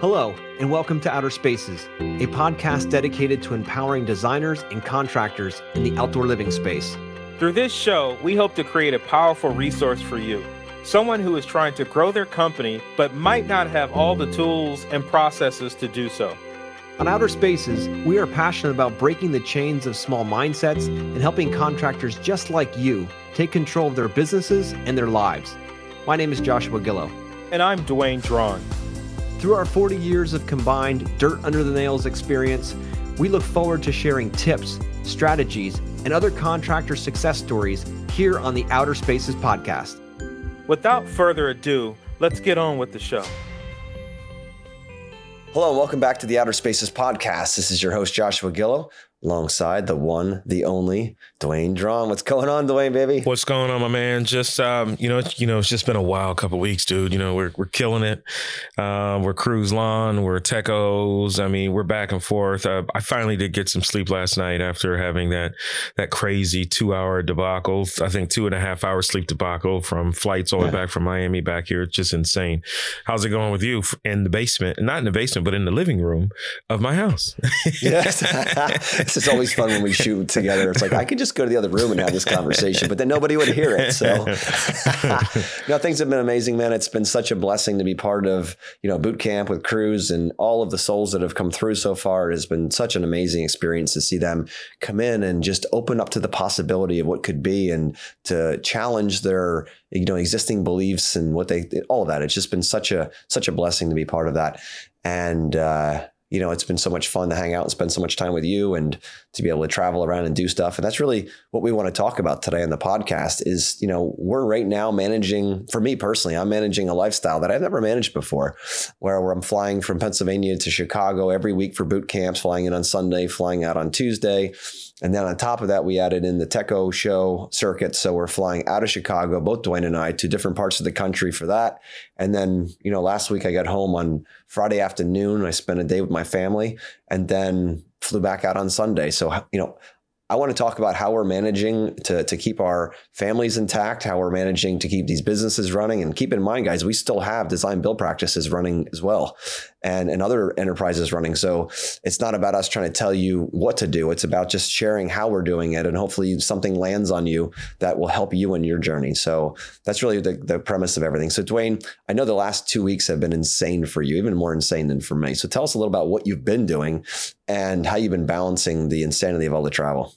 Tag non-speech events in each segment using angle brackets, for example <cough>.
Hello, and welcome to Outer Spaces, a podcast dedicated to empowering designers and contractors in the outdoor living space. Through this show, we hope to create a powerful resource for you. Someone who is trying to grow their company but might not have all the tools and processes to do so. On Outer Spaces, we are passionate about breaking the chains of small mindsets and helping contractors just like you take control of their businesses and their lives. My name is Joshua Gillow. And I'm Dwayne Drawn. Through our 40 years of combined dirt under the nails experience, we look forward to sharing tips, strategies, and other contractor success stories here on the Outer Spaces podcast. Without further ado, let's get on with the show. Hello, and welcome back to the Outer Spaces podcast. This is your host, Joshua Gillow alongside the one, the only Dwayne Drawn. What's going on, Dwayne, baby? What's going on, my man? Just um, you know, it's, you know, it's just been a wild couple weeks, dude. You know, we're we're killing it. Uh, we're cruise lawn, we're techos. I mean, we're back and forth. Uh, I finally did get some sleep last night after having that that crazy two hour debacle. I think two and a half hour sleep debacle from flights all the way back from Miami back here. It's just insane. How's it going with you in the basement? Not in the basement, but in the living room of my house. yes. <laughs> <laughs> this is always fun when we shoot <laughs> together. It's like I could just go to the other room and have this conversation, but then nobody would hear it. So, <laughs> no, things have been amazing, man. It's been such a blessing to be part of you know boot camp with crews and all of the souls that have come through so far. It has been such an amazing experience to see them come in and just open up to the possibility of what could be and to challenge their you know existing beliefs and what they all of that. It's just been such a such a blessing to be part of that. And uh, you know, it's been so much fun to hang out and spend so much time with you and to be able to travel around and do stuff. And that's really what we want to talk about today on the podcast is, you know, we're right now managing, for me personally, I'm managing a lifestyle that I've never managed before, where, I'm flying from Pennsylvania to Chicago every week for boot camps, flying in on Sunday, flying out on Tuesday. And then on top of that, we added in the Techo show circuit. So we're flying out of Chicago, both Dwayne and I, to different parts of the country for that. And then, you know, last week I got home on Friday afternoon. I spent a day with my family and then flew back out on Sunday. So, you know, I want to talk about how we're managing to, to keep our families intact, how we're managing to keep these businesses running. And keep in mind, guys, we still have design build practices running as well and, and other enterprises running. So it's not about us trying to tell you what to do. It's about just sharing how we're doing it. And hopefully something lands on you that will help you in your journey. So that's really the, the premise of everything. So, Dwayne, I know the last two weeks have been insane for you, even more insane than for me. So tell us a little about what you've been doing and how you've been balancing the insanity of all the travel.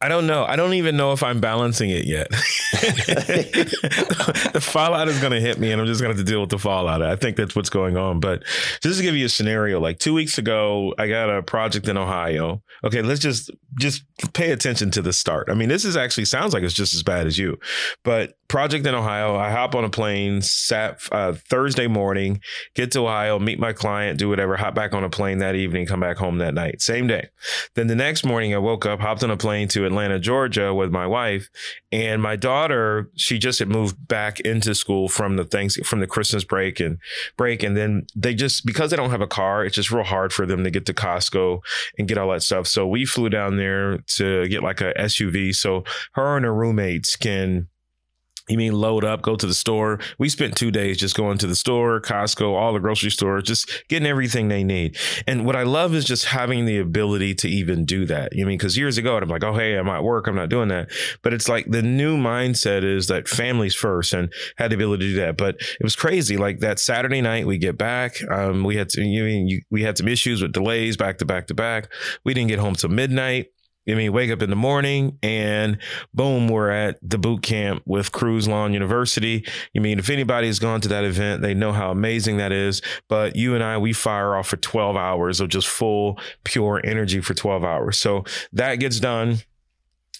I don't know. I don't even know if I'm balancing it yet. <laughs> the fallout is going to hit me, and I'm just going to have to deal with the fallout. I think that's what's going on. But just to give you a scenario, like two weeks ago, I got a project in Ohio. Okay, let's just just pay attention to the start. I mean, this is actually sounds like it's just as bad as you, but project in Ohio. I hop on a plane, sat uh, Thursday morning, get to Ohio, meet my client, do whatever, hop back on a plane that evening, come back home that night, same day. Then the next morning, I woke up, hopped on a plane to Atlanta, Georgia, with my wife, and my daughter. She just had moved back into school from the things from the Christmas break and break, and then they just because they don't have a car, it's just real hard for them to get to Costco and get all that stuff. So we flew down there to get like a SUV, so her and her roommates can you mean load up, go to the store? We spent two days just going to the store, Costco, all the grocery stores, just getting everything they need. And what I love is just having the ability to even do that. You know, mean, because years ago, I'm like, oh, hey, I'm at work, I'm not doing that. But it's like the new mindset is that families first and had the ability to do that. But it was crazy. Like that Saturday night, we get back. Um, we had to, you mean, we had some issues with delays back to back to back. We didn't get home till midnight. I mean, wake up in the morning and boom, we're at the boot camp with Cruise Lawn University. You mean, if anybody has gone to that event, they know how amazing that is. But you and I, we fire off for 12 hours of just full, pure energy for 12 hours. So that gets done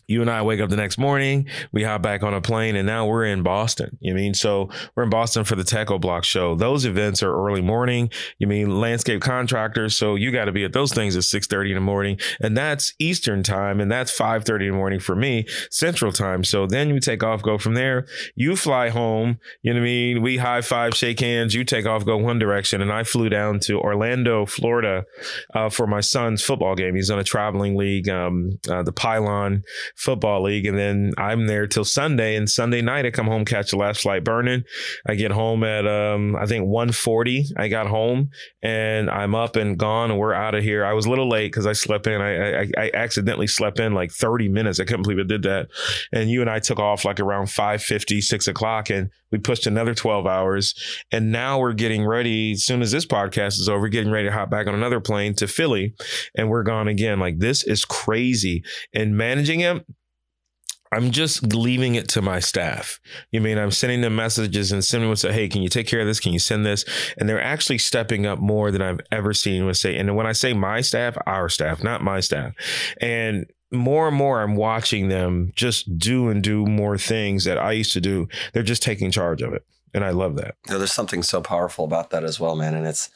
you and I wake up the next morning, we hop back on a plane, and now we're in Boston. You mean so we're in Boston for the Techo Block show. Those events are early morning. You mean landscape contractors, so you got to be at those things at six thirty in the morning, and that's Eastern time, and that's five thirty in the morning for me Central time. So then you take off, go from there. You fly home. You know what I mean? We high five, shake hands. You take off, go one direction, and I flew down to Orlando, Florida, uh, for my son's football game. He's on a traveling league, um, uh, the Pylon football league. And then I'm there till Sunday. And Sunday night, I come home, catch the last flight burning. I get home at, um, I think 140. I got home and I'm up and gone and we're out of here. I was a little late because I slept in. I, I, I accidentally slept in like 30 minutes. I couldn't believe I did that. And you and I took off like around 550, 6 o'clock and we pushed another 12 hours. And now we're getting ready. As soon as this podcast is over, getting ready to hop back on another plane to Philly and we're gone again. Like this is crazy. And managing it, I'm just leaving it to my staff. You mean I'm sending them messages and sending them say, hey, can you take care of this? Can you send this? And they're actually stepping up more than I've ever seen with say. And when I say my staff, our staff, not my staff. And more and more I'm watching them just do and do more things that I used to do. They're just taking charge of it. And I love that. You know, there's something so powerful about that as well, man. And it's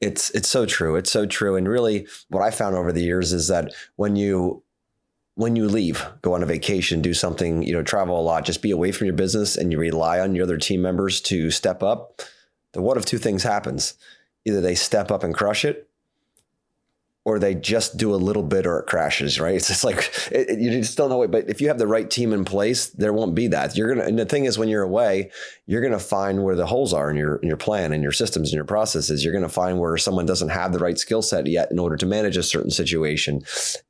it's it's so true. It's so true. And really what I found over the years is that when you when you leave, go on a vacation, do something, you know, travel a lot, just be away from your business and you rely on your other team members to step up, the one of two things happens. Either they step up and crush it, or they just do a little bit or it crashes, right? It's just like it, it, you just don't know. But if you have the right team in place, there won't be that. You're gonna. And the thing is, when you're away, you're gonna find where the holes are in your in your plan and your systems and your processes. You're gonna find where someone doesn't have the right skill set yet in order to manage a certain situation.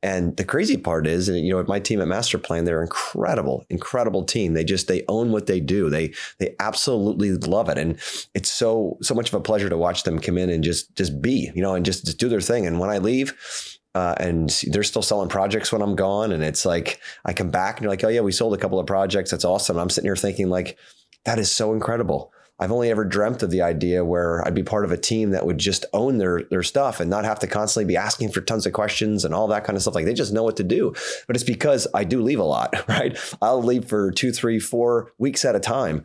And the crazy part is, and you know, my team at Master Plan, they're incredible, incredible team. They just they own what they do. They they absolutely love it, and it's so so much of a pleasure to watch them come in and just just be, you know, and just, just do their thing. And when I leave leave. Uh, and they're still selling projects when I'm gone. And it's like, I come back and you're like, oh, yeah, we sold a couple of projects. That's awesome. I'm sitting here thinking, like, that is so incredible. I've only ever dreamt of the idea where I'd be part of a team that would just own their their stuff and not have to constantly be asking for tons of questions and all that kind of stuff. Like they just know what to do. But it's because I do leave a lot, <laughs> right? I'll leave for two, three, four weeks at a time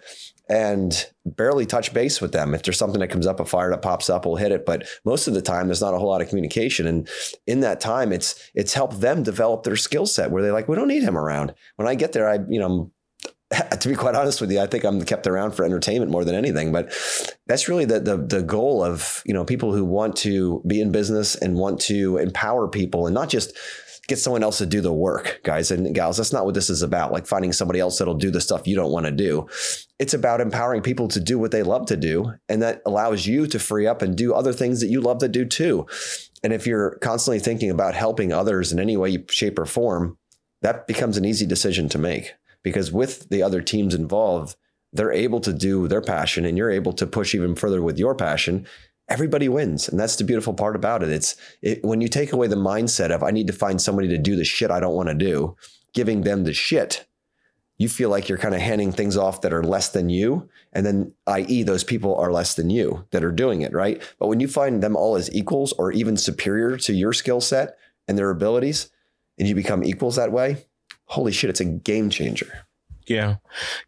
and barely touch base with them. If there's something that comes up, a fire that pops up, we'll hit it. But most of the time, there's not a whole lot of communication. And in that time, it's it's helped them develop their skill set where they're like, we don't need him around. When I get there, I you know. <laughs> To be quite honest with you, I think I'm kept around for entertainment more than anything. But that's really the, the the goal of you know people who want to be in business and want to empower people and not just get someone else to do the work, guys and gals. That's not what this is about. Like finding somebody else that'll do the stuff you don't want to do. It's about empowering people to do what they love to do. And that allows you to free up and do other things that you love to do too. And if you're constantly thinking about helping others in any way, shape, or form, that becomes an easy decision to make because with the other teams involved, they're able to do their passion and you're able to push even further with your passion everybody wins. And that's the beautiful part about it. It's it, when you take away the mindset of i need to find somebody to do the shit i don't want to do giving them the shit you feel like you're kind of handing things off that are less than you. And then i.e those people are less than you that are doing it right? But when you find them all as equals or even superior to your skill set and their abilities and you become equals that way holy shit it's a game changer yeah.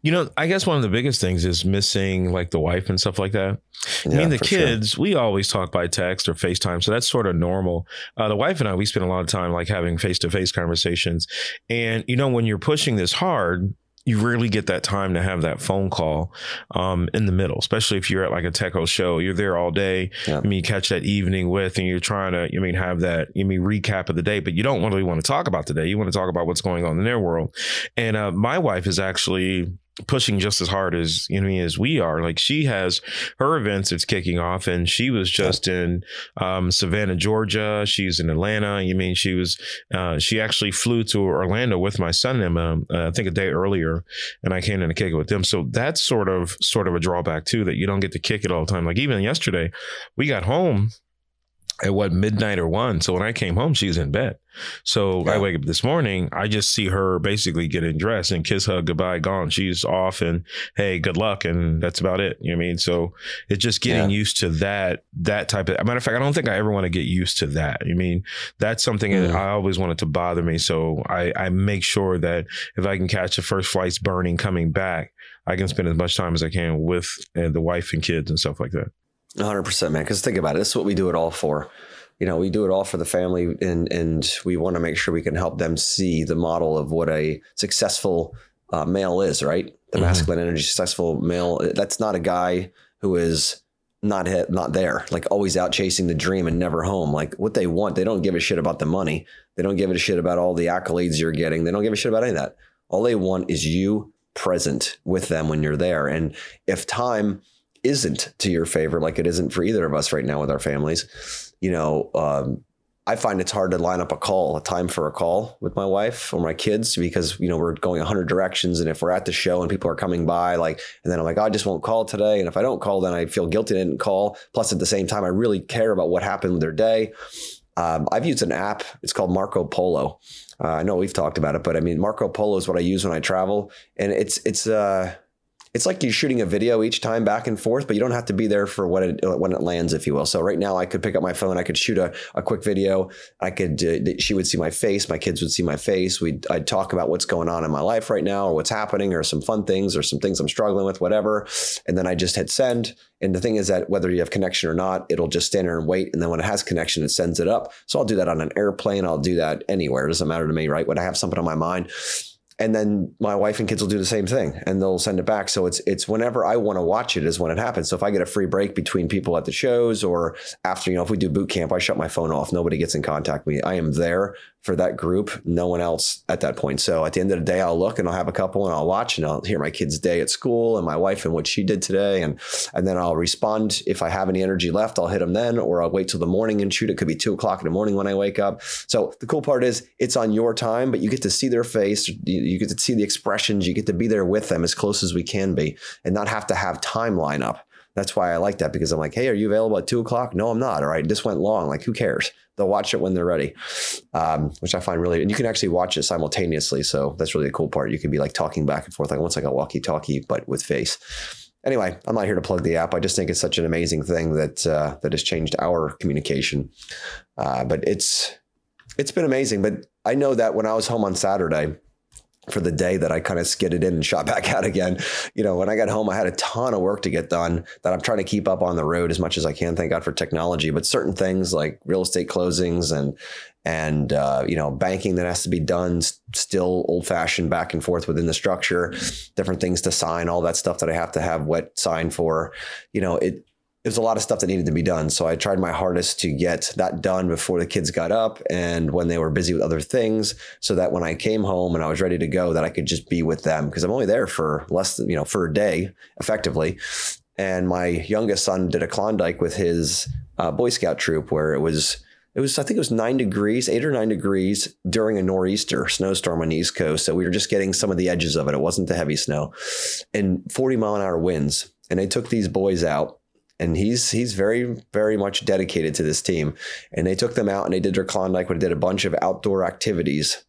You know, I guess one of the biggest things is missing like the wife and stuff like that. Yeah, I mean, the kids, sure. we always talk by text or FaceTime. So that's sort of normal. Uh, the wife and I, we spend a lot of time like having face to face conversations. And, you know, when you're pushing this hard, you rarely get that time to have that phone call um, in the middle, especially if you're at like a techo show. You're there all day. Yeah. I mean, you catch that evening with, and you're trying to, you mean, have that, you mean, recap of the day, but you don't really want to talk about the day. You want to talk about what's going on in their world. And uh, my wife is actually pushing just as hard as you know as we are. Like she has her events it's kicking off and she was just in um, savannah georgia. She's in atlanta. You mean she was uh, she actually flew to orlando with my son and um, uh, i think a day earlier and i came in to kick it with them. So that's sort of sort of a drawback too that you don't get to kick it all the time. Like even yesterday we got home at what midnight or one. So when I came home, she was in bed. So yeah. I wake up this morning, I just see her basically getting dressed and kiss her goodbye, gone. She's off and hey, good luck. And that's about it. You know what I mean? So it's just getting yeah. used to that, that type of, matter of fact, I don't think I ever want to get used to that. I mean, that's something mm. that I always wanted to bother me. So I, I make sure that if I can catch the first flights burning coming back, I can spend as much time as I can with uh, the wife and kids and stuff like that. 100%, man. Because think about it. This is what we do it all for. You know, we do it all for the family, and and we want to make sure we can help them see the model of what a successful uh, male is. Right, the mm-hmm. masculine energy successful male. That's not a guy who is not hit, not there, like always out chasing the dream and never home. Like what they want, they don't give a shit about the money. They don't give a shit about all the accolades you're getting. They don't give a shit about any of that. All they want is you present with them when you're there. And if time isn't to your favor, like it isn't for either of us right now with our families, you know, um, I find it's hard to line up a call, a time for a call with my wife or my kids because you know we're going hundred directions, and if we're at the show and people are coming by, like, and then I'm like, oh, I just won't call today, and if I don't call, then I feel guilty I didn't call. Plus, at the same time, I really care about what happened with their day. Um, I've used an app. It's called Marco Polo. Uh, I know we've talked about it, but I mean, Marco Polo is what I use when I travel, and it's it's uh it's like you're shooting a video each time back and forth, but you don't have to be there for when it when it lands, if you will. So right now, I could pick up my phone, I could shoot a, a quick video. I could uh, she would see my face, my kids would see my face. We I'd talk about what's going on in my life right now, or what's happening, or some fun things, or some things I'm struggling with, whatever. And then I just hit send. And the thing is that whether you have connection or not, it'll just stand there and wait. And then when it has connection, it sends it up. So I'll do that on an airplane. I'll do that anywhere. It doesn't matter to me, right? When I have something on my mind and then my wife and kids will do the same thing and they'll send it back. So it's it's whenever i want to watch it is when it happens. So if i get a free break between people at the shows or after you know if we do boot camp i shut my phone off. Nobody gets in contact with me. I am there for that group, no one else at that point. So at the end of the day, I'll look and I'll have a couple and I'll watch and I'll hear my kid's day at school and my wife and what she did today. And, and then I'll respond. If I have any energy left, I'll hit them then, or I'll wait till the morning and shoot. It could be two o'clock in the morning when I wake up. So the cool part is it's on your time, but you get to see their face. You get to see the expressions. You get to be there with them as close as we can be and not have to have time line up. That's why I like that because I'm like, hey, are you available at two o'clock? No, I'm not. All right, this went long. Like, who cares? They'll watch it when they're ready, um, which I find really. And you can actually watch it simultaneously, so that's really the cool part. You can be like talking back and forth, like almost like a walkie-talkie, but with face. Anyway, I'm not here to plug the app. I just think it's such an amazing thing that uh, that has changed our communication. Uh, but it's it's been amazing. But I know that when I was home on Saturday, for the day that I kind of skidded in and shot <laughs> back out again. You know, when I got home, I had a ton of work to get done that I'm trying to keep up on the road as much as I can. Thank God for technology, but certain things like real estate closings and and uh, you know banking that has to be done still old fashioned back and forth within the structure, different things to sign, all that stuff that I have to have wet sign for. You know, it there's a lot of stuff that needed to be done. So I tried my hardest to get that done before the kids got up and when they were busy with other things so that when I came home and I was ready to go that I could just be with them because I'm only there for less than, you know, for a day effectively. And my youngest son did a Klondike with his uh, Boy Scout troop where it was it was I think it was nine degrees, eight or nine degrees during a nor'easter snowstorm on the East Coast. So we were just getting some of the edges of it. It wasn't the heavy snow, and 40 mile an hour winds. And they took these boys out and he's he's very very much dedicated to this team. And they took them out and they did their Klondike, but did a bunch of outdoor activities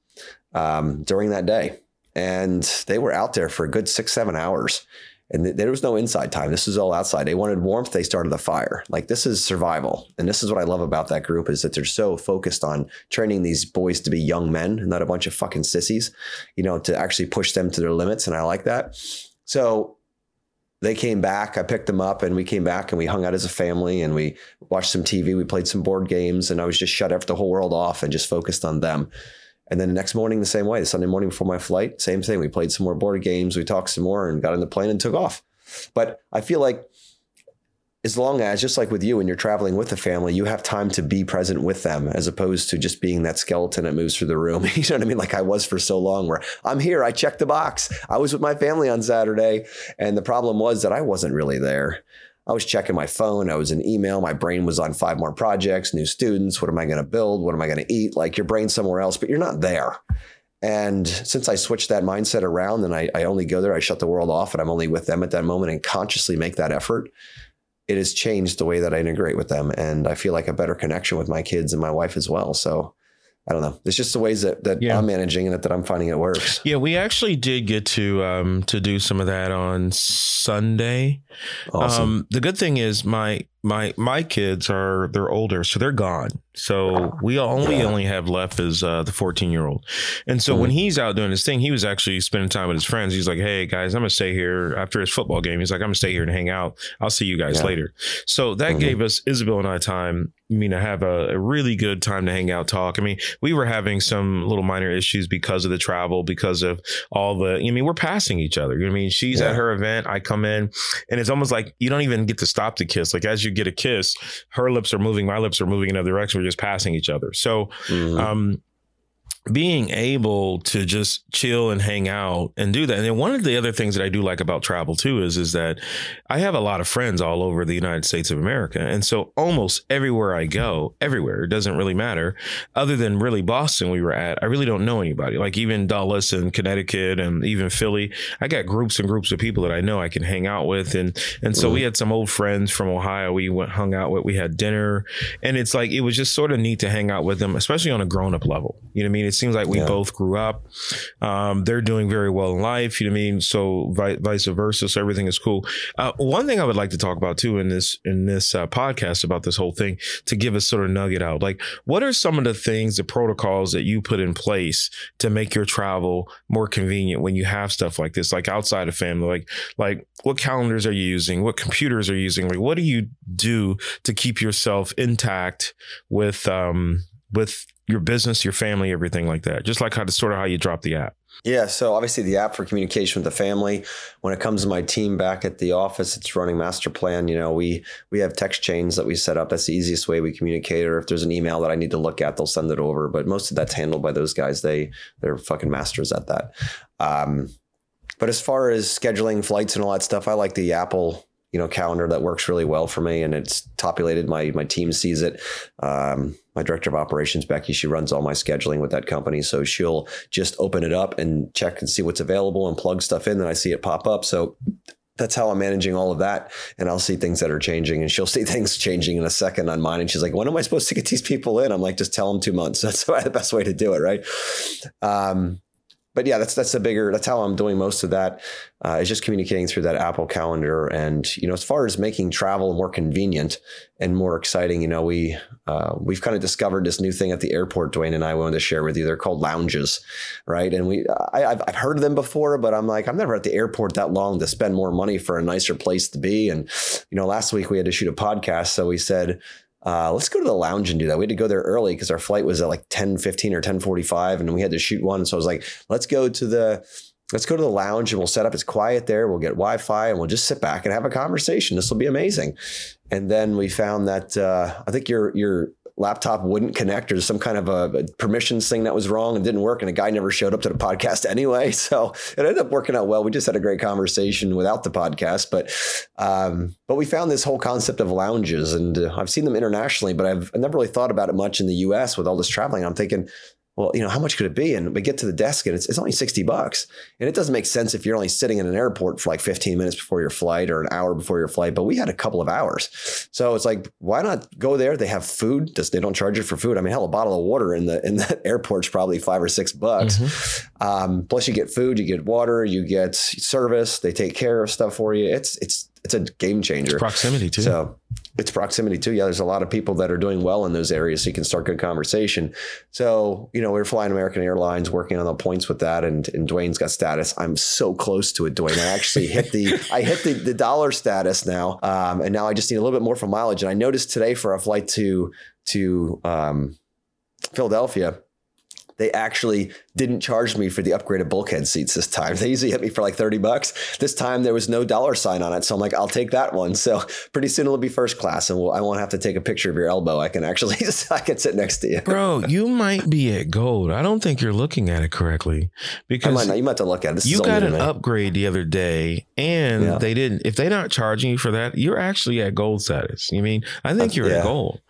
um, during that day, and they were out there for a good six seven hours. And th- there was no inside time. This was all outside. They wanted warmth. They started the fire. Like this is survival. And this is what I love about that group is that they're so focused on training these boys to be young men and not a bunch of fucking sissies, you know, to actually push them to their limits. And I like that. So they came back. I picked them up and we came back and we hung out as a family and we watched some TV. We played some board games and I was just shut after the whole world off and just focused on them. And then the next morning, the same way, the Sunday morning before my flight, same thing. We played some more board games. We talked some more and got on the plane and took off. But I feel like as long as, just like with you, when you're traveling with the family, you have time to be present with them as opposed to just being that skeleton that moves through the room. <laughs> you know what I mean? Like I was for so long, where I'm here, I checked the box. I was with my family on Saturday. And the problem was that I wasn't really there. I was checking my phone. I was in email. My brain was on five more projects, new students. What am I going to build? What am I going to eat? Like your brain's somewhere else, but you're not there. And since I switched that mindset around and I, I only go there, I shut the world off and I'm only with them at that moment and consciously make that effort it has changed the way that I integrate with them. And I feel like a better connection with my kids and my wife as well. So I don't know. It's just the ways that, that yeah. I'm managing it that I'm finding it works. Yeah, we actually did get to um to do some of that on Sunday. Awesome. Um the good thing is my my my kids are they're older, so they're gone. So we only Yeah. only have left is uh, the 14 year old. And so Mm-hmm. when he's out doing his thing, he was actually spending time with his friends. He's like, "Hey guys, I'm gonna stay here after his football game." He's like, "I'm gonna stay here and hang out. I'll see you guys Yeah. later." So that Mhm. gave us Isabel and I time. I mean, to have a, a really good time to hang out, talk. I mean, we were having some little minor issues because of the travel, because of all the. I mean, we're passing each other. You know I mean? She's Yeah. at her event, I come in, and it's almost like you don't even get to stop to kiss. Like as you get a kiss, her lips are moving, my lips are moving in another direction. We're just passing each other. So, Mhm. um, being able to just chill and hang out and do that. And then one of the other things that I do like about travel too is is that I have a lot of friends all over the United States of America. And so almost everywhere I go, everywhere, it doesn't really matter. Other than really Boston we were at, I really don't know anybody. Like even Dulles and Connecticut and even Philly, I got groups and groups of people that I know I can hang out with. And and so we mm-hmm. had some old friends from Ohio we went hung out with. We had dinner. And it's like it was just sort of neat to hang out with them, especially on a grown up level. You know what I mean? It seems like we Yeah. both grew up. Um, they're doing very well in life. You know what I mean? So vi- vice versa. So everything is cool. Uh, one thing I would like to talk about too in this in this uh, podcast about this whole thing to give us sort of nugget out. Like, what are some of the things, the protocols that you put in place to make your travel more convenient when you have stuff like this, like outside of family? Like, like what calendars are you using? What computers are you using? Like, what do you do to keep yourself intact with um with your business, your family, everything like that? Just like how to sort of how you drop the app. Yeah, so obviously the app for communication with the family. When it comes to my team back at the office, it's running master plan. You know, we we have text chains that we set up. That's the easiest way we communicate. Or if there's an email that I need to look at, they'll send it over. But most of that's handled by those guys. They they're fucking masters at that. Um, but as far as scheduling flights and all that stuff, I like the Apple you know calendar that works really well for me and it's populated my my team sees it um, my director of operations becky she runs all my scheduling with that company so she'll just open it up and check and see what's available and plug stuff in then i see it pop up so that's how I'm managing all of that. And I'll see things that are changing and she'll see <laughs> things changing in a second on mine. And she's like, when am I supposed to get these people in? I'm like, just tell them two months. <laughs> That's the best way to do it. Right. Um, but yeah, that's that's a bigger. That's how I'm doing most of that. Uh, is just communicating through that Apple Calendar, and you know, as far as making travel more convenient and more exciting, you know, we uh, we've kind of discovered this new thing at the airport. Dwayne and I wanted to share with you. They're called lounges, right? And we I, I've, I've heard of them before, but I'm like, I'm never at the airport that long to spend more money for a nicer place to be. And you know, last week we had to shoot a podcast, so we said uh, let's go to the lounge and do that. We had to go there early because our flight was at like 10, 15 or 10 45 and we had to shoot one. So I was like, let's go to the, let's go to the lounge and we'll set up. It's quiet there. We'll get Wi-Fi and we'll just sit back and have a conversation. This will be amazing. And then we found that, uh, I think your, your laptop wouldn't connect or some kind of a, a permissions thing that was wrong and didn't work. And a guy never showed up to the podcast <laughs> anyway. So it ended up working out well. We just had a great conversation without the podcast, but, um, but we found this whole concept of lounges and uh, I've seen them internationally, but I've, I've never really thought about it much in the US with all this traveling. I'm thinking, well, you know, how much could it be? And we get to the desk and it's, it's only 60 bucks. And it doesn't make sense if you're only sitting in an airport for like 15 minutes before your flight or an hour before your flight. But we had a couple of hours. So it's like, why not go there? They have food. Just, they don't charge you for food. I mean, hell, a bottle of water in the in the <laughs> airport's probably five or six bucks. Um, plus you get food, you get water, you get service. They take care of stuff for you. It's it's it's a game changer. Proximity too. So it's proximity too. Yeah, there's a lot of people that are doing well in those areas, so you can start good conversation. So you know, we are flying American Airlines, working on the points with that, and and Dwayne's got status. I'm so close to it, Dwayne. I actually <laughs> hit the I hit the, the dollar status now, um, and now I just need a little bit more for mileage. And I noticed today for a flight to to um, Philadelphia. They actually didn't charge me for the upgraded bulkhead seats this time. <laughs> They usually hit me for like 30 bucks. This time there was no dollar sign on it. So I'm like, I'll take that one. <laughs> So pretty soon it'll be first class and we'll, I won't have to take a picture of your elbow. I can actually, <laughs> I can sit next to you. Bro, you might be at gold. I don't think you're looking at it correctly because might not, you might have to look at it. This you got an upgrade the other day and Yeah. they didn't if they're not charging you for that you're actually at gold status you mean i think you're yeah. at gold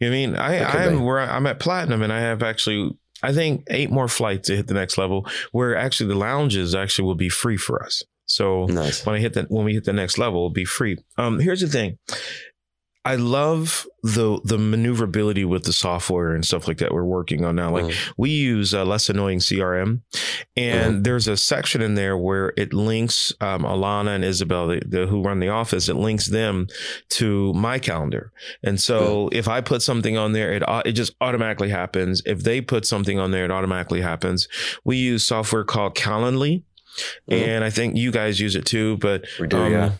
you mean I, I'm be. where I- i'm at platinum and i have actually i think eight more flights to hit the next level where actually the lounges actually will be free for us. So Nice. when i hit that when we hit the next level it'll be free. Um here's the thing I love the the maneuverability with the software and stuff like that we're working on now. Like mm. we use uh, less annoying CRM, and mm. there's a section in there where it links um, Alana and Isabel, the, the, who run the office. It links them to my calendar, and so mm. if I put something on there, it it just automatically happens. If they put something on there, it automatically happens. We use software called Calendly, and I think you guys use it too. But we do, um, yeah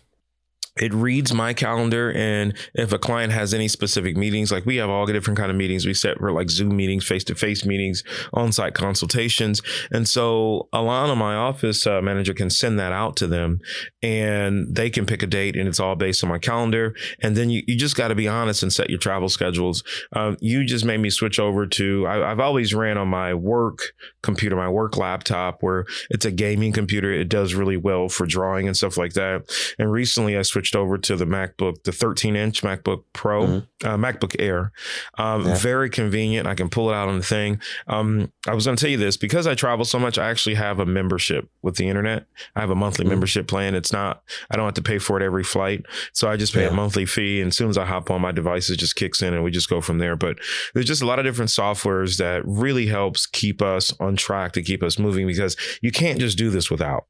it reads my calendar and if a client has any specific meetings like we have all the different kind of meetings. We set for like zoom meetings face-to-face meetings on-site consultations. And so alana my office uh, manager can send that out to them and they can pick a date and it's all based on my calendar. And then you, you just got to be honest and set your travel schedules. Um, you just made me switch over to I, i've always ran on my work computer my work laptop where it's a gaming computer. It does really well for drawing and stuff like that. And recently i switched switched over to the MacBook, the 13 inch MacBook Pro, mm-hmm. uh, MacBook Air. Um, yeah. Very convenient. I can pull it out on the thing. Um, I was going to tell you this because I travel so much. I actually have a membership with the internet. I have a monthly mm-hmm. membership plan. It's not. I don't have to pay for it every flight, so I just pay yeah. a monthly fee. And as soon as I hop on, my device it just kicks in, and we just go from there. But there's just a lot of different softwares that really helps keep us on track to keep us moving because you can't just do this without.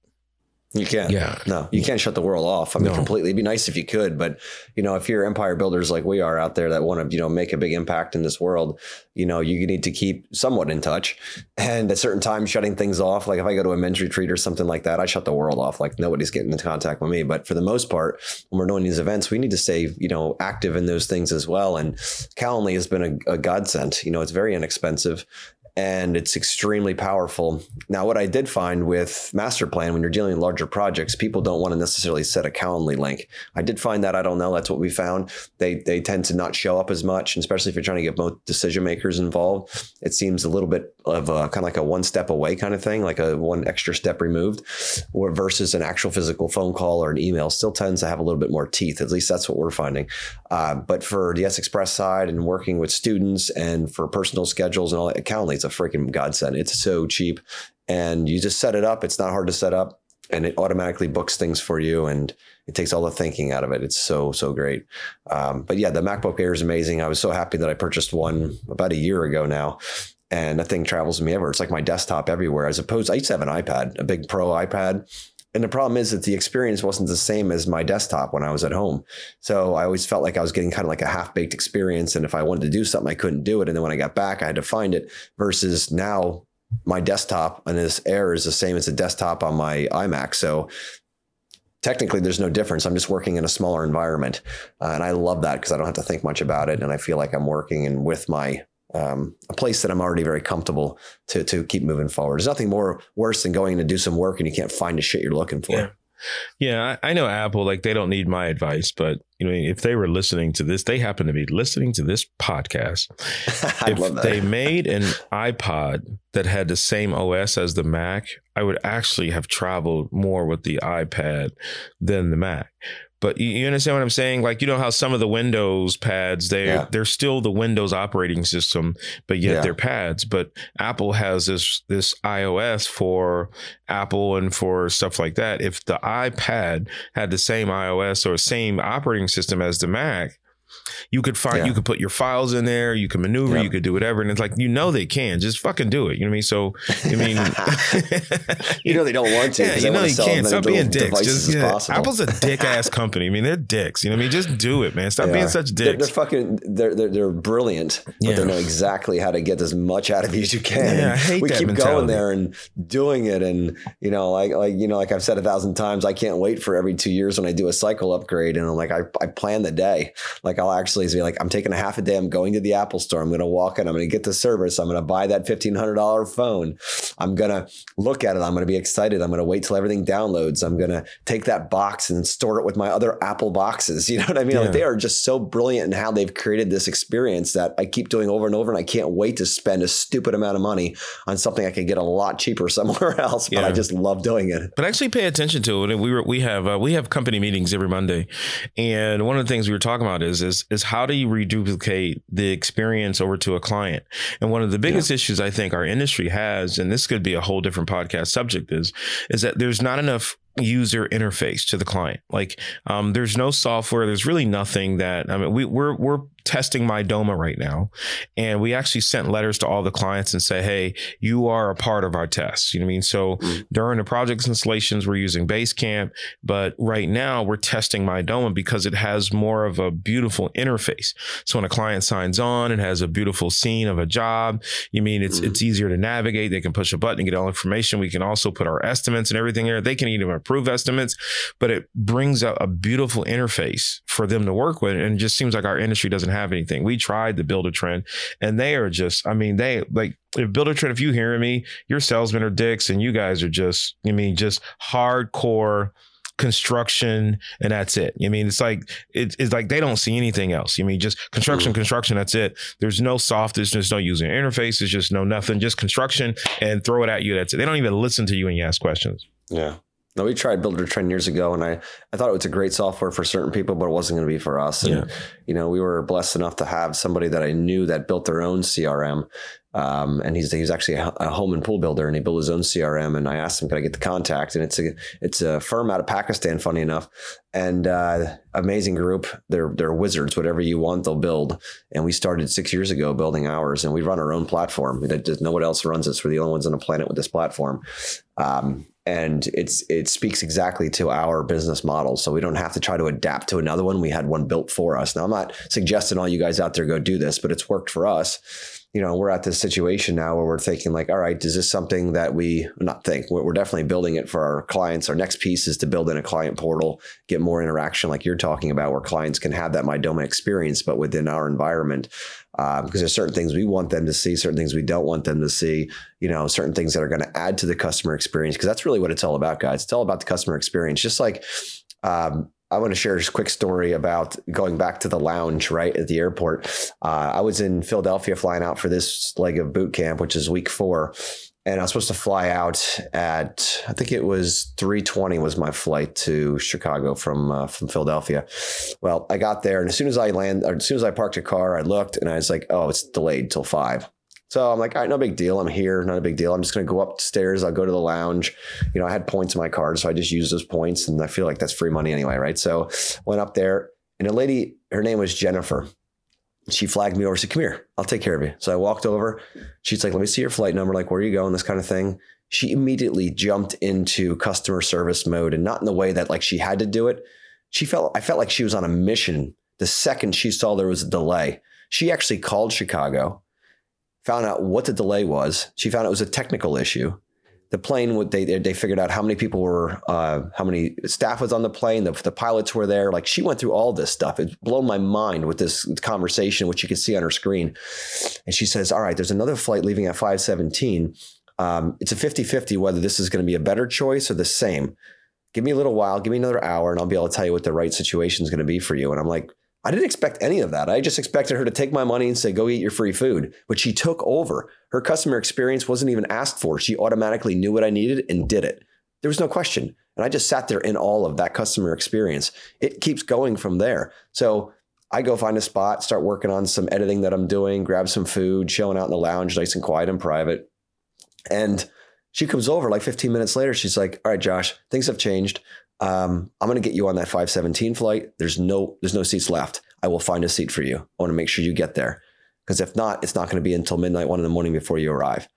You can't. Yeah. No, you can't shut the world off. I mean, no. completely. It'd be nice if you could, but you know, if you're empire builders like we are out there that want to, you know, make a big impact in this world, you know, you need to keep somewhat in touch. And at certain times, shutting things off. Like if I go to a men's retreat or something like that, I shut the world off. Like nobody's getting into contact with me. But for the most part, when we're doing these events, we need to stay, you know, active in those things as well. And Calendly has been a, a godsend. You know, it's very inexpensive and it's extremely powerful. Now, what I did find with Masterplan, when you're dealing with larger projects, people don't want to necessarily set a Calendly link. I did find that. I don't know. That's what we found. They they tend to not show up as much, especially if you're trying to get both decision makers involved. It seems a little bit of a, kind of like a one step away kind of thing, like a one extra step removed, or versus an actual physical phone call or an email. Still tends to have a little bit more teeth. At least that's what we're finding. Uh, but for the Yes Express side and working with students and for personal schedules and all that, Calendly a freaking godsend. It's so cheap and you just set it up. It's not hard to set up and it automatically books things for you and it takes all the thinking out of it. It's so, so great. Um, but yeah, the MacBook Air is amazing. I was so happy that I purchased one about a year ago now. And that thing travels with me ever. It's like my desktop everywhere. As opposed, I used to have an iPad, a big Pro iPad, and the problem is that the experience wasn't the same as my desktop when I was at home. So I always felt like I was getting kind of like a half baked experience. And if I wanted to do something, I couldn't do it. And then when I got back, I had to find it versus now my desktop and this Air is the same as the desktop on my iMac. So technically there's no difference. I'm just working in a smaller environment. Uh, and I love that because I don't have to think much about it. And I feel like I'm working and with my um, a place that I'm already very comfortable to to keep moving forward. There's nothing more worse than going to do some work and you can't find the shit you're looking for. Yeah. Yeah, I, I, know Apple, like they don't need my advice, but you know, if they were listening to this, they happen to be listening to this podcast. <laughs> if they made an iPod that had the same OS as the Mac, I would actually have traveled more with the iPad than the Mac. But you understand what I'm saying? Like you know how some of the Windows pads they yeah. they're still the Windows operating system, but yet yeah. they're pads. But Apple has this this iOS for Apple and for stuff like that. If the iPad had the same iOS or same operating system as the Mac, you could find, yeah. you could put your files in there, you can maneuver, yep. you could do whatever. And it's like, you know, they can just fucking do it. You know what I mean? So, I <laughs> mean, <laughs> you <laughs> know, they don't want to. Yeah, you know, you can't. Stop being dicks. Just, yeah, Apple's a dick ass company. I mean, they're dicks. You know what I mean? Just do it, man. Stop they being are. such dicks. They're, they're, fucking, they're, they're, they're brilliant, but they know exactly how to get as much out of you as you can. Yeah, I hate we that keep mentality. going there and doing it. And, you know, like, like, you know, like I've said a thousand times, I can't wait for every two years when I do a cycle upgrade. And I'm like, I, I plan the day. Like I'll actually be like, I'm taking a half a day. I'm going to the Apple store. I'm going to walk in. I'm going to get the service. I'm going to buy that $1,500 phone. I'm going to look at it. I'm going to be excited. I'm going to wait till everything downloads. I'm going to take that box and store it with my other Apple boxes. <laughs> You know what I mean? Yeah. Like they are just so brilliant in how they've created this experience that I keep doing over and over. And I can't wait to spend a stupid amount of money on something I could get a lot cheaper <laughs> somewhere else. But yeah. I just love doing it. But actually pay attention to it. We were, we have, uh, we have company meetings every Monday. And one of the things we were talking about is, is, is how do you reduplicate the experience over to a client. And one of the biggest yeah. issues I think our industry has, and this could be a whole different podcast subject, is is that there's not enough user interface to the client. Like um, there's no software. There's really nothing that I mean. We, we're we're testing Mydoma right now, and we actually sent letters to all the clients and say, "Hey, you are a part of our test." You know what I mean? So mm-hmm. during the project installations, we're using Basecamp, but right now we're testing Mydoma because it has more of a beautiful interface. So when a client signs on, it has a beautiful scene of a job. You mean it's mm-hmm. it's easier to navigate. They can push a button and get all information. We can also put our estimates and everything there. They can even approve estimates, but it brings out a beautiful interface for them to work with. And it just seems like our industry doesn't have anything. We tried to Buildertrend and they are just, I mean, they like if Buildertrend, if you hearing me, your salesmen are dicks and you guys are just, I mean, just hardcore construction and that's it. I mean, it's like it, it's like they don't see anything else. I mean, just construction, mm. construction, that's it. There's no softness. there's no user interface, there's just no nothing, just construction and throw it at you. That's it. They don't even listen to you when you ask questions. Yeah. No, we tried Buildertrend years ago, and I, I thought it was a great software for certain people, but it wasn't going to be for us. And, yeah. you know, we were blessed enough to have somebody that I knew that built their own CRM. Um, and he's, he's actually a, a, home and pool builder, and he built his own CRM. And I asked him, "Can I get the contact?" And it's a it's a firm out of Pakistan, funny enough, and uh, amazing group. They're they're wizards. Whatever you want, they'll build. And we started six years ago building ours, and we run our own platform. That no one else runs this. We're the only ones on the planet with this platform. Um, and it's it speaks exactly to our business model. So we don't have to try to adapt to another one. We had one built for us. Now i'm not suggesting all you guys out there go do this but it's worked for us. You know we're at this situation now where we're thinking like all right is this something that we not think? We're definitely building it for our clients. Our next piece is to build in a client portal get more interaction like you're talking about where clients can have that Mydoma experience but within our environment uh, because there's certain things we want them to see, certain things we don't want them to see, you know, certain things that are going to add to the customer experience. Because that's really what it's all about, guys. It's all about the customer experience. Just like um, I want to share a quick story about going back to the lounge right at the airport. Uh, I was in Philadelphia flying out for this leg of boot camp, which is week four and I was supposed to fly out at I think it was 3:20 was my flight to Chicago from uh, from Philadelphia. Well, I got there, and as soon as I land, as soon as I parked a car, I looked, and I was like, "Oh, it's delayed till five. So I'm like, all right, no big deal. I'm here, not a big deal. I'm just to go upstairs. I'll go to the lounge. You know, I had points in my card, so I just used those points, and I feel like that's free money anyway, right? So went up there, and a lady, her name was Jennifer she flagged me over. Said, "Come here, I'll take care of you." So I walked over. She's like, "Let me see your flight number. Like, where are you going?" This kind of thing. She immediately jumped into customer service mode, and not in the way that like she had to do it. She felt I felt like she was on a mission. The second she saw there was a delay, she actually called Chicago, found out what the delay was. She found it was a technical issue the plane they they figured out how many people were uh, how many staff was on the plane the, the pilots were there. Like she went through all this stuff. It blew my mind with this conversation which you can see on her screen. And she says all right there's another flight leaving at 517 um, it's a 50-50 whether this is going to be a better choice or the same. Give me a little while give me another hour and i'll be able to tell you what the right situation is going to be for you. And i'm like I didn't expect any of that. I just expected her to take my money and say, go eat your free food. But she took over. Her customer experience wasn't even asked for. She automatically knew what I needed and did it. There was no question. And I just sat there in all of that customer experience. It keeps going from there. So I go find a spot, start working on some editing that I'm doing, grab some food, chilling out in the lounge, nice and quiet and private. And she comes over like 15 minutes later. She's like, All right, Josh, things have changed um, I'm going to get you on that 517 flight. There's no there's no seats left. I will find a seat for you. I want to make sure you get there because if not, it's not going to be until midnight, one in the morning before you arrive.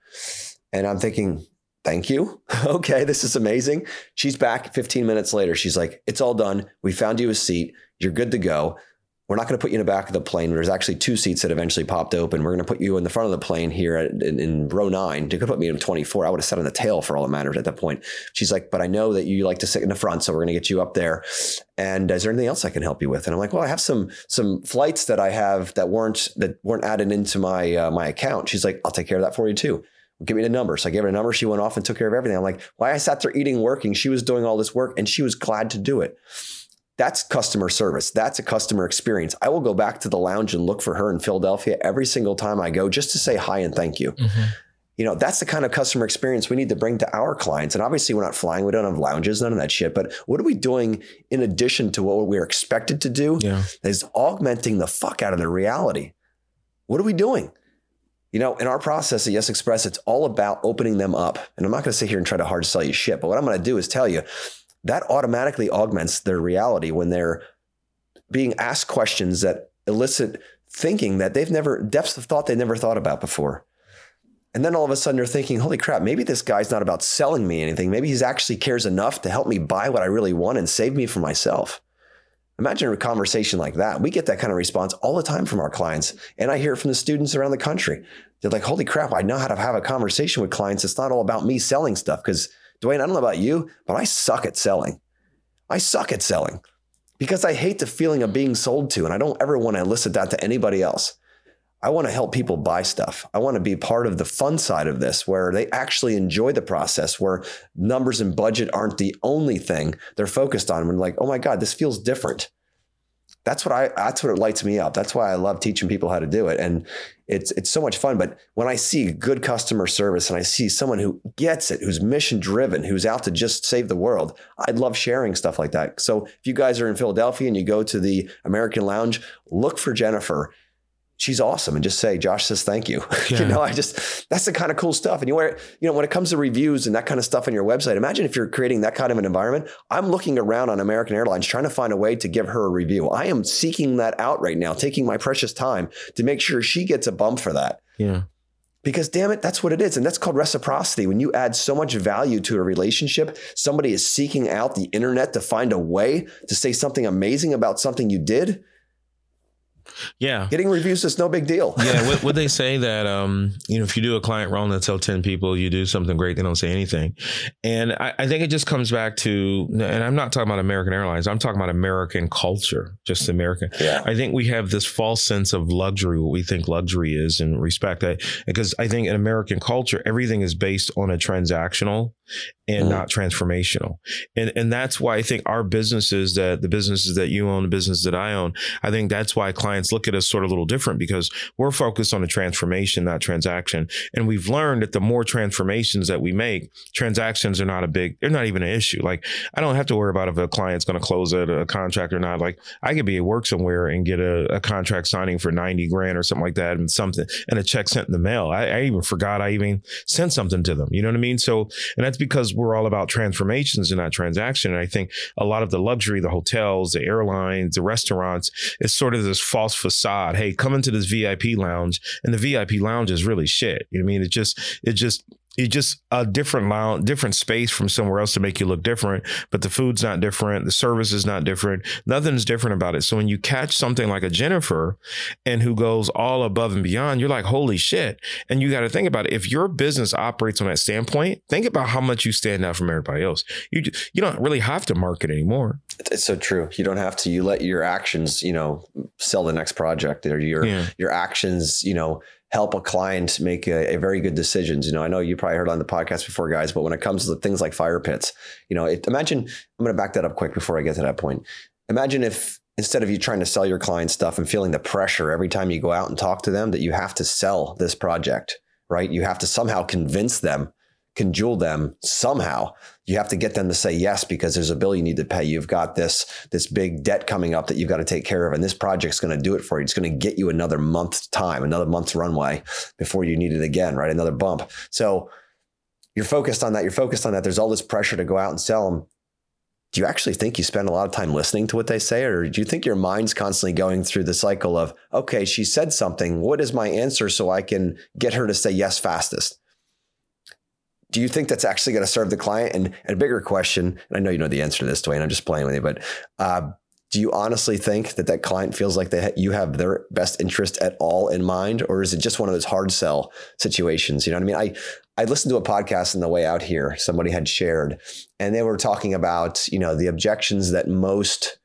And I'm thinking, thank you. <laughs> okay, this is amazing. She's back 15 minutes later. She's like, it's all done. We found you a seat. You're good to go. We're not going to put you in the back of the plane. There's actually two seats that eventually popped open. We're going to put you in the front of the plane here at, in, in, row nine. They could put me in 24. I would have sat on the tail for all that matters at that point. She's like, but I know that you like to sit in the front, so we're going to get you up there. And is there anything else I can help you with? And I'm like, well, I have some some flights that I have that weren't that weren't added into my uh, my account. She's like, I'll take care of that for you too give me the number. So I gave her a number. She went off and took care of everything. I'm like, why I sat there eating, working. She was doing all this work and she was glad to do it. That's customer service. That's a customer experience. I will go back to the lounge and look for her in Philadelphia every single time I go just to say hi and thank you. Mm-hmm. You know, that's the kind of customer experience we need to bring to our clients. And obviously, we're not flying, we don't have lounges, none of that shit. But what are we doing in addition to what we're expected to do? Yeah. Is augmenting the fuck out of the reality. What are we doing? You know, in our process at Yes Express, it's all about opening them up. And I'm not going to sit here and try to hard sell you shit, but what I'm going to do is tell you that automatically augments their reality when they're being asked questions that elicit thinking that they've never, depths of thought they never thought about before. And then all of a sudden they're thinking, holy crap, maybe this guy's not about selling me anything. Maybe he actually cares enough to help me buy what I really want and save me from myself. Imagine a conversation like that. We get that kind of response all the time from our clients. And I hear it from the students around the country. They're like, holy crap, I know how to have a conversation with clients. It's not all about me selling stuff. Because, Dwayne, I don't know about you, but I suck at selling. I suck at selling because I hate the feeling of being sold to. And I don't ever want to elicit that to anybody else. I want to help people buy stuff. I want to be part of the fun side of this where they actually enjoy the process, where numbers and budget aren't the only thing they're focused on. When like, oh my God, this feels different. That's what I that's what lights me up. That's why I love teaching people how to do it. And it's it's so much fun. But when I see good customer service and I see someone who gets it, who's mission driven, who's out to just save the world, I'd love sharing stuff like that. So if you guys are in Philadelphia and you go to the American Lounge, look for Jennifer she's awesome and just say josh says thank you <laughs> yeah. you know i just that's the kind of cool stuff and you wear you know when it comes to reviews and that kind of stuff on your website imagine if you're creating that kind of an environment i'm looking around on american airlines trying to find a way to give her a review i am seeking that out right now taking my precious time to make sure she gets a bump for that yeah because damn it, that's what it is. And that's called reciprocity. When you add so much value to a relationship, somebody is seeking out the internet to find a way to say something amazing about something you did. Yeah. Getting reviews is no big deal. yeah. <laughs> Would, would they say that, um, you know, if you do a client wrong and tell 10 people you do something great, they don't say anything. And I, I, think it just comes back to, and I'm not talking about American Airlines, I'm talking about American culture, just American. Yeah. I think we have this false sense of luxury, what we think luxury is and respect that. Because I think in American culture, everything is based on a transactional and mm. not transformational. And and that's why I think our businesses that the businesses that you own, the business that I own, I think that's why clients look at us sort of a little different because we're focused on a transformation, not transaction. And we've learned that the more transformations that we make, transactions are not a big, they're not even an issue. Like I don't have to worry about if a client's going to close a, a, contract or not. Like I could be at work somewhere and get a, a, contract signing for 90 grand or something like that and something and a check sent in the mail. I, I even forgot I even sent something to them. You know what I mean? So, and that's because we're all about transformations and not transaction. And I think a lot of the luxury, the hotels, the airlines, the restaurants, is sort of this false facade. Hey, come into this VIP lounge, and the VIP lounge is really shit. You know what I mean? It just, it just it's just a different lounge, different space from somewhere else to make you look different. But the food's not different, the service is not different, nothing's different about it. So when you catch something like a Jennifer, and who goes all above and beyond, you're like, holy shit! And you got to think about it. If your business operates on that standpoint, think about how much you stand out from everybody else. You you don't really have to market anymore. It's so true. You don't have to. You let your actions, you know, sell the next project, or your yeah. your actions, you know help a client make a, a, very good decisions. You know, I know you probably heard on the podcast before, guys, but when it comes to things like fire pits, you know, it, imagine I'm going to back that up quick before I get to that point. Imagine if instead of you trying to sell your client stuff and feeling the pressure every time you go out and talk to them that you have to sell this project, right? You have to somehow convince them conjure them somehow. You have to get them to say yes because there's a bill you need to pay. You've got this this big debt coming up that you've got to take care of, and this project's going to do it for you. It's going to get you another month's time, another month's runway before you need it again, right? Another bump. So you're focused on that. You're focused on that. There's all this pressure to go out and sell them. Do you actually think you spend a lot of time listening to what they say, or do you think your mind's constantly going through the cycle of, okay, she said something. What is my answer so I can get her to say yes fastest? Do you think that's actually going to serve the client? And, and, a bigger question, and I know you know the answer to this, Dwayne. I'm just playing with you, but uh, do you honestly think that that client feels like they ha- you have their best interest at all in mind, or is it just one of those hard sell situations? You know what I mean? I I listened to a podcast on the way out here. Somebody had shared, and they were talking about you know the objections that most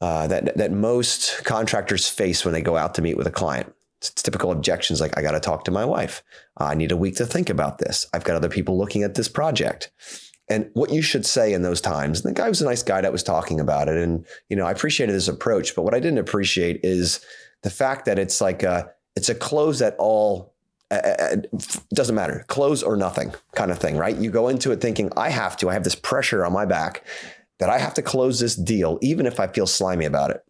uh, that that most contractors face when they go out to meet with a client typical objections like I got to talk to my wife. I need a week to think about this. I've got other people looking at this project. And what you should say in those times, and the guy was a nice guy that was talking about it. And, you know, I appreciated his approach, but what I didn't appreciate is the fact that it's like a, it's a close at all, uh, doesn't matter, close or nothing kind of thing, right? You go into it thinking, I have to, I have this pressure on my back that I have to close this deal, even if I feel slimy about it,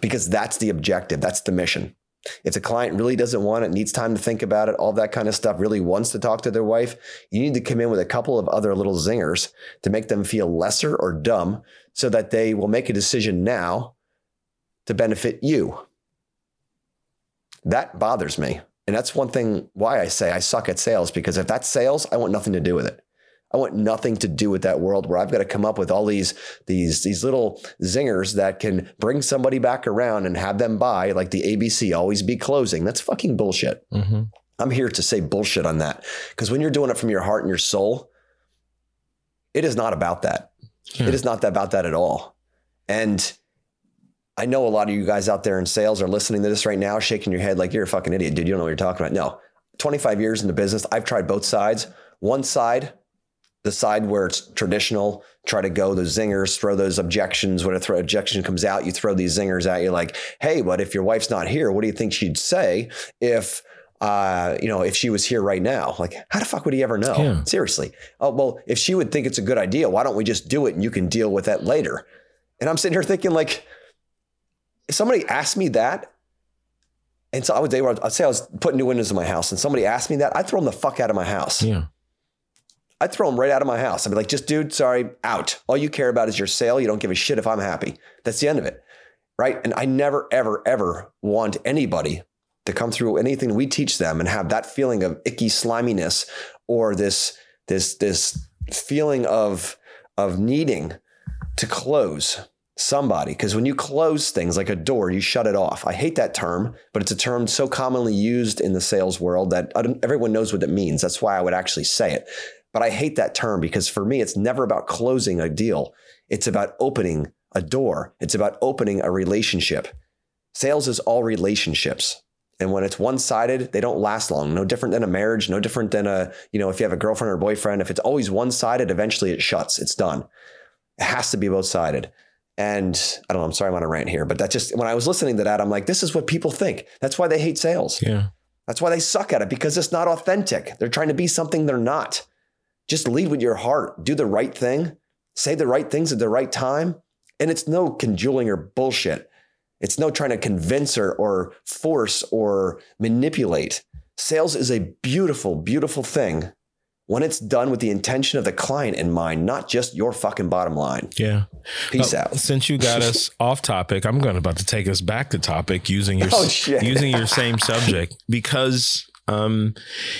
because that's the objective, that's the mission If the client really doesn't want it, needs time to think about it, all that kind of stuff, really wants to talk to their wife, you need to come in with a couple of other little zingers to make them feel lesser or dumb so that they will make a decision now to benefit you. That bothers me. And that's one thing why I say I suck at sales because if that's sales, I want nothing to do with it. I want nothing to do with that world where I've got to come up with all these these these little zingers that can bring somebody back around and have them buy like the ABC always be closing. That's fucking bullshit. Mm-hmm. I'm here to say bullshit on that because when you're doing it from your heart and your soul, it is not about that. It is not about that at all. And I know a lot of you guys out there in sales are listening to this right now, shaking your head like you're a fucking idiot, dude. You don't know what you're talking about. No, 25 years in the business, I've tried both sides. One side, the side where it's traditional, try to go those zingers, throw those objections. When a throw objection comes out, you throw these zingers at you like, hey, but if your wife's not here, what do you think she'd say if uh, you know, if she was here right now, like, how the fuck would he ever know? Yeah. Seriously. Oh, well, if she would think it's a good idea, why don't we just do it and you can deal with that later? And I'm sitting here thinking, like, if somebody asked me that, and so I would say, I'd say I was putting new windows in my house, and somebody asked me that, I'd throw them the fuck out of my house. Yeah. I'd throw them right out of my house. I'd be like, just dude, sorry, out. All you care about is your sale. You don't give a shit if I'm happy. That's the end of it. Right. And I never, ever, ever want anybody to come through anything we teach them and have that feeling of icky sliminess or this, this, this feeling of, of needing to close somebody because when you close things like a door you shut it off i hate that term but it's a term so commonly used in the sales world that everyone knows what it means that's why i would actually say it but i hate that term because for me it's never about closing a deal it's about opening a door it's about opening a relationship sales is all relationships and when it's one-sided they don't last long no different than a marriage no different than a you know if you have a girlfriend or boyfriend if it's always one-sided eventually it shuts it's done it has to be both-sided and I don't know, I'm sorry I'm on a rant here, but that just when I was listening to that, I'm like, this is what people think. That's why they hate sales. Yeah. That's why they suck at it because it's not authentic. They're trying to be something they're not. Just lead with your heart, do the right thing, say the right things at the right time. And it's no conjuling or bullshit. It's no trying to convince or, or force or manipulate. Sales is a beautiful, beautiful thing when it's done with the intention of the client in mind, not just your fucking bottom line. Yeah. Peace uh, out. Since you got <laughs> us off topic, I'm going about to take us back to topic using your oh, using your same subject because um,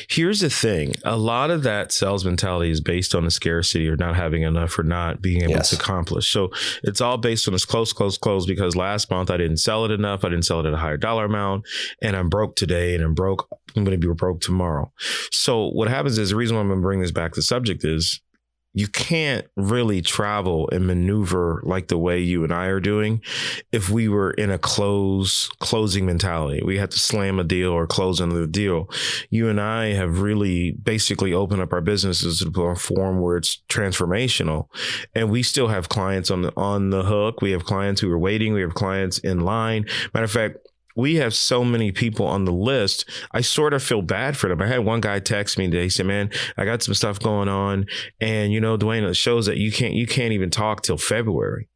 here's the thing: a lot of that sales mentality is based on the scarcity or not having enough or not being able yes. to accomplish. So it's all based on this close, close, close. Because last month I didn't sell it enough, I didn't sell it at a higher dollar amount, and I'm broke today, and I'm broke. I'm going to be broke tomorrow. So what happens is the reason why I'm going to bring this back to the subject is you can't really travel and maneuver like the way you and I are doing if we were in a close closing mentality. We had to slam a deal or close another deal. You and I have really basically opened up our businesses to a form where it's transformational. And we still have clients on the on the hook. We have clients who are waiting. We have clients in line. Matter of fact, we have so many people on the list. I sort of feel bad for them. I had one guy text me today. He said, "Man, I got some stuff going on, and you know, Dwayne, it shows that you can't you can't even talk till February."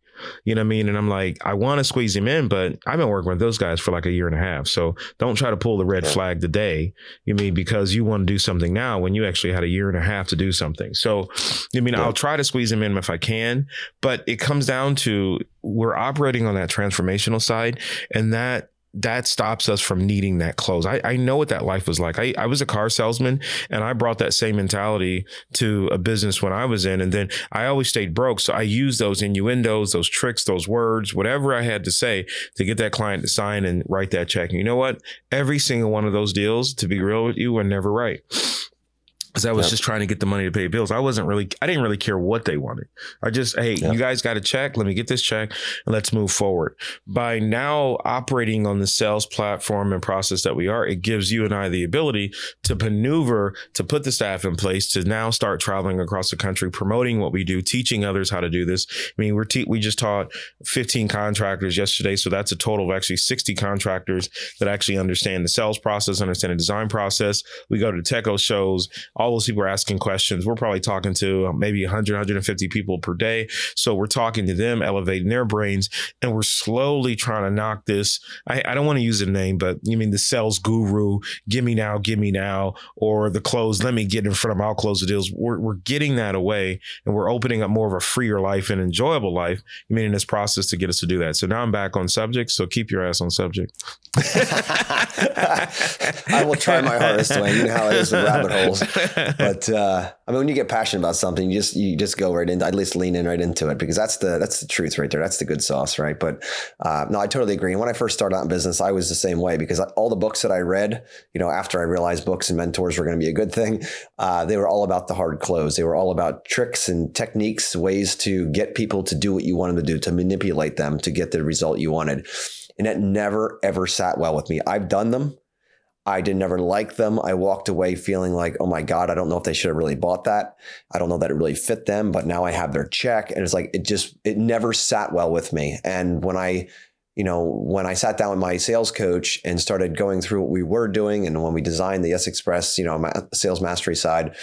You know what I mean? And I'm like, I want to squeeze him in, but I've been working with those guys for like a year and a half. So don't try to pull the red flag today. You mean because you want to do something now when you actually had a year and a half to do something. So I mean, yeah. I'll try to squeeze him in if I can, but it comes down to we're operating on that transformational side, and that that stops us from needing that close. I, I know what that life was like. I, I was a car salesman and I brought that same mentality to a business when I was in. And then I always stayed broke. So I used those innuendos, those tricks, those words, whatever I had to say to get that client to sign and write that check. And you know what? Every single one of those deals, to be real with you, were never right because I was yep. just trying to get the money to pay bills. I wasn't really, I didn't really care what they wanted. I just, hey, yep. you guys got a check. Let me get this check and let's move forward. By now operating on the sales platform and process that we are, it gives you and I the ability to maneuver, to put the staff in place, to now start traveling across the country, promoting what we do, teaching others how to do this. I mean, we're te- we just taught 15 contractors yesterday, so that's a total of actually 60 contractors that actually understand the sales process, understand the design process. We go to Techo shows all all those people are asking questions. We're probably talking to uh, maybe 100, 150 people per day. So we're talking to them, elevating their brains, and we're slowly trying to knock this. I, I don't want to use a name, but you mean the sales guru, give me now, give me now, or the close, let me get in front of them, I'll close the deals. We're, we're getting that away and we're opening up more of a freer life and enjoyable life, you mean in this process to get us to do that. So now I'm back on subject. So keep your ass on subject. <laughs> I will try my hardest, Dwayne. You know how it is with rabbit holes. <laughs> <laughs> But uh, I mean, when you get passionate about something, you just you just go right in. At least lean in right into it because that's the that's the truth right there. That's the good sauce, right? But uh, no, I totally agree. And when I first started out in business, I was the same way because all the books that I read, you know, after I realized books and mentors were going to be a good thing, uh, they were all about the hard close. They were all about tricks and techniques, ways to get people to do what you want them to do, to manipulate them to get the result you wanted. And it never ever sat well with me. I've done them. I did never like them. I walked away feeling like, oh my God, I don't know if they should have really bought that. I don't know that it really fit them, but now I have their check. And it's like, it just, it never sat well with me. And when I, you know, when I sat down with my sales coach and started going through what we were doing, and when we designed the Yes Express, you know, sales mastery side,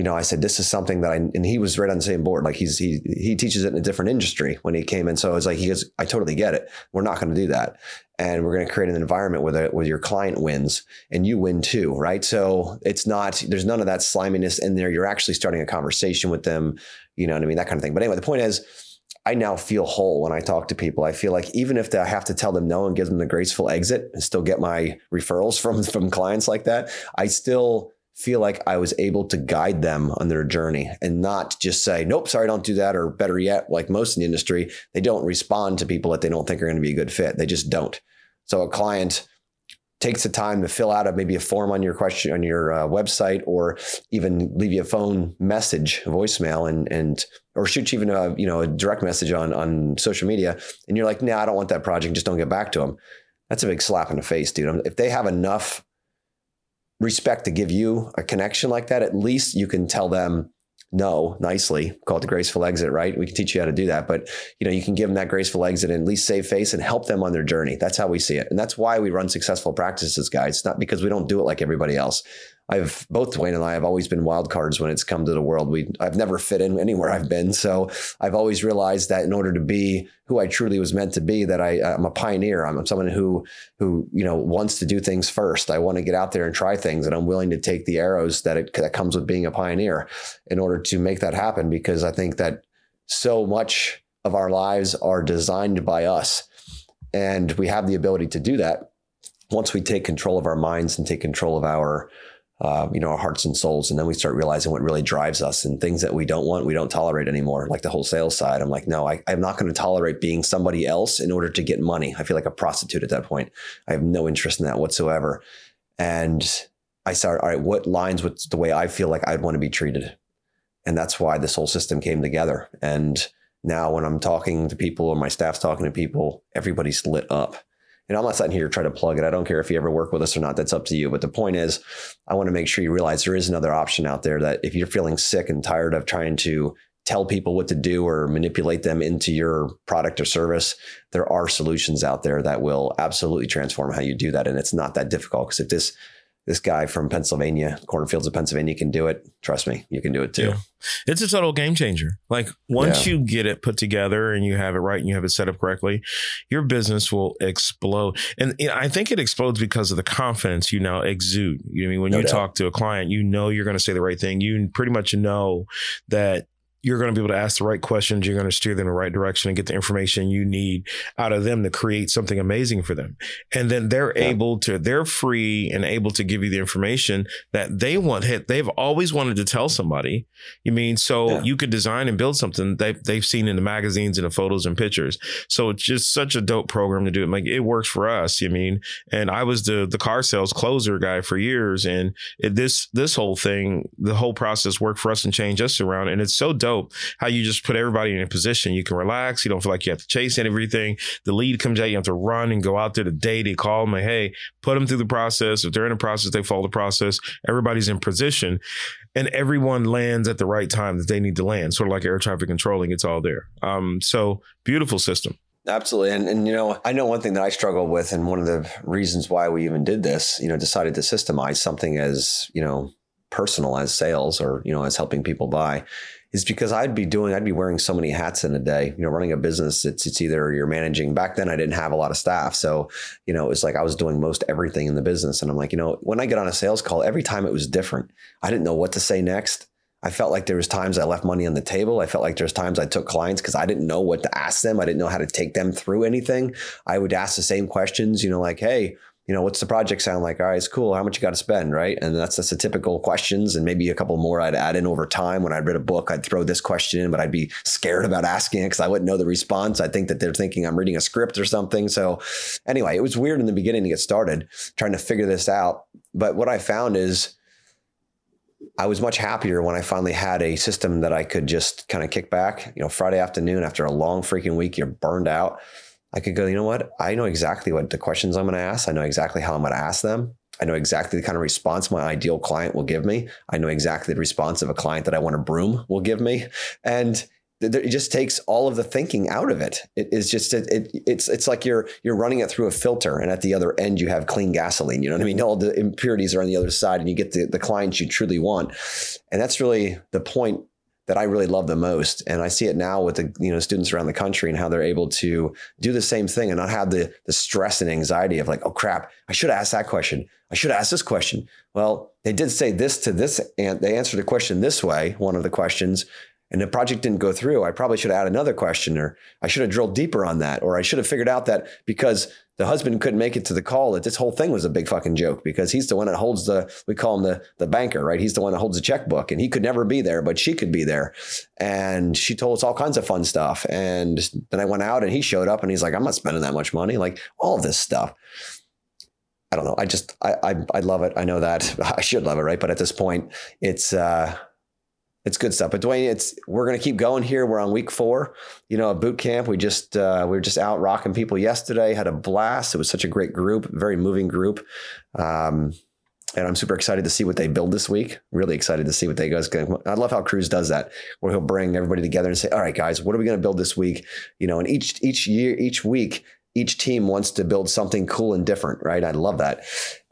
you know, I said, this is something that I, and he was right on the same board. Like he's, he, he teaches it in a different industry when he came in. So I was like, he goes, I totally get it. We're not going to do that. And we're going to create an environment where, the, where your client wins and you win too. Right. So it's not, there's none of that sliminess in there. You're actually starting a conversation with them, you know what I mean? That kind of thing. But anyway, the point is, I now feel whole when I talk to people. I feel like even if I have to tell them no and give them the graceful exit and still get my referrals from, from clients like that, I still feel like I was able to guide them on their journey and not just say, nope, sorry, don't do that. Or better yet, like most in the industry, they don't respond to people that they don't think are going to be a good fit. They just don't. So a client takes the time to fill out a, maybe a form on your question on your uh, website or even leave you a phone message, a voicemail and, and, or shoot you even a, you know, a direct message on, on social media. And you're like, nah, I don't want that project. Just don't get back to them. That's a big slap in the face, dude. If they have enough respect to give you a connection like that, at least you can tell them no nicely. Call it the graceful exit, right? We can teach you how to do that, but you know you can give them that graceful exit and at least save face and help them on their journey. That's how we see it, and that's why we run successful practices, guys. It's Not because we don't do it like everybody else. I've both Dwayne and I have always been wild cards when it's come to the world. We I've never fit in anywhere I've been, so I've always realized that in order to be who I truly was meant to be, that I I'm a pioneer. I'm someone who who you know wants to do things first. I want to get out there and try things, and I'm willing to take the arrows that it that comes with being a pioneer in order to make that happen. Because I think that so much of our lives are designed by us, and we have the ability to do that once we take control of our minds and take control of our uh, you know, our hearts and souls. And then we start realizing what really drives us and things that we don't want, we don't tolerate anymore. Like the whole sales side. I'm like, no, I, I'm not going to tolerate being somebody else in order to get money. I feel like a prostitute at that point. I have no interest in that whatsoever. And I started, all right, what lines with the way I feel like I'd want to be treated? And that's why this whole system came together. And now when I'm talking to people or my staff's talking to people, everybody's lit up and I'm not sitting here to try to plug it. I don't care if you ever work with us or not. That's up to you. But the point is, I want to make sure you realize there is another option out there that if you're feeling sick and tired of trying to tell people what to do or manipulate them into your product or service, there are solutions out there that will absolutely transform how you do that. And it's not that difficult because if this this guy from Pennsylvania, cornfields of Pennsylvania can do it. Trust me, you can do it too. Yeah. It's a total game changer. Like once yeah. you get it put together and you have it right and you have it set up correctly, your business will explode. And I think it explodes because of the confidence you now exude. You know I mean? When no you doubt. talk to a client, you know you're going to say the right thing. You pretty much know that you're going to be able to ask the right questions. You're going to steer them in the right direction and get the information you need out of them to create something amazing for them. And then they're yeah. able to, they're free and able to give you the information that they want. Hit. They've always wanted to tell somebody. You mean, so yeah. you could design and build something they've, they've seen in the magazines and the photos and pictures. So it's just such a dope program to do it. Like it works for us. You mean, and I was the, the car sales closer guy for years. And it, this, this whole thing, the whole process worked for us and changed us around. And it's so dope dope how you just put everybody in a position. You can relax. You don't feel like you have to chase everything. The lead comes out. You have to run and go out there to date. They call them like, hey, put them through the process. If they're in the process, they follow the process. Everybody's in position and everyone lands at the right time that they need to land. Sort of like air traffic controlling. It's all there. Um, so beautiful system. Absolutely. And, and, you know, I know one thing that I struggle with, and one of the reasons why we even did this, you know, decided to systemize something as, you know, personal as sales or you know as helping people buy is because I'd be doing, I'd be wearing so many hats in a day. You know, running a business, it's it's either you're managing. Back then, I didn't have a lot of staff, so you know, it was like I was doing most everything in the business. And I'm like, you know, when I get on a sales call, every time it was different. I didn't know what to say next. I felt like there was times I left money on the table. I felt like there's times I took clients because I didn't know what to ask them. I didn't know how to take them through anything. I would ask the same questions, you know, like, hey, you know, what's the project sound like? All right, it's cool. How much you got to spend, right? And that's that's the typical questions, and maybe a couple more I'd add in over time. When I'd read a book, I'd throw this question in, but I'd be scared about asking it because I wouldn't know the response. I think that they're thinking I'm reading a script or something. So, anyway, it was weird in the beginning to get started trying to figure this out. But what I found is I was much happier when I finally had a system that I could just kind of kick back. You know, Friday afternoon after a long freaking week, you're burned out. I could go, you know what? I know exactly what the questions I'm going to ask. I know exactly how I'm going to ask them. I know exactly the kind of response my ideal client will give me. I know exactly the response of a client that I want to broom will give me. And it just takes all of the thinking out of it. It is just it, it, it's it's like you're you're running it through a filter, and at the other end you have clean gasoline. You know what I mean? All the impurities are on the other side, and you get the the clients you truly want. And that's really the point that I really love the most. And I see it now with the you know students around the country and how they're able to do the same thing and not have the the stress and anxiety of like, oh crap, I should ask that question. I should ask this question. Well, they did say this to this, and they answered the question this way. One of the questions, and the project didn't go through, I probably should have add another question, or I should have drilled deeper on that, or I should have figured out that because the husband couldn't make it to the call, that this whole thing was a big fucking joke because he's the one that holds the, we call him the, the banker, right? He's the one that holds the checkbook and he could never be there, but she could be there. And she told us all kinds of fun stuff. And then I went out and he showed up and he's like, I'm not spending that much money, like all this stuff. I don't know. I just I, I I love it. I know that <laughs> I should love it, right? But at this point, it's uh it's good stuff. But Dwayne, it's we're gonna keep going here. We're on week four. You know, boot camp. We just uh, we were just out rocking people yesterday. Had a blast. It was such a great group, very moving group. Um, and I'm super excited to see what they build this week. Really excited to see what they guys. I love how Cruz does that, where he'll bring everybody together and say, "All right, guys, what are we going to build this week?" You know, and each each year, each week, each team wants to build something cool and different, right? I love that.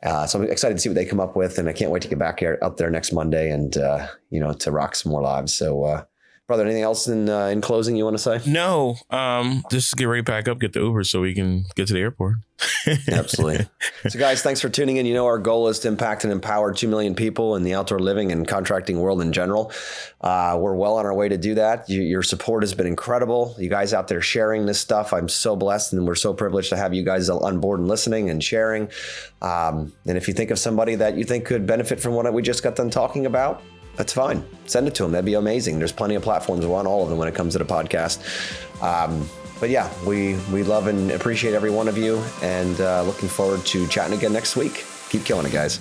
Uh, so I'm excited to see what they come up with, and I can't wait to get back here up there next Monday and uh, you know to rock some more lives. So, uh, brother, anything else in uh, in closing you want to say? No, um, just get ready to pack up, get the Uber, so we can get to the airport. <laughs> Absolutely. So, guys, thanks for tuning in. You know, our goal is to impact and empower 2 million people in the outdoor living and contracting world in general. Uh, we're well on our way to do that. You, your support has been incredible. You guys out there sharing this stuff, I'm so blessed and we're so privileged to have you guys on board and listening and sharing. Um, and if you think of somebody that you think could benefit from what we just got done talking about, that's fine. Send it to them. That'd be amazing. There's plenty of platforms. We're on all of them when it comes to the podcast. Um, but yeah, we we love and appreciate every one of you, and uh, looking forward to chatting again next week. Keep killing it, guys.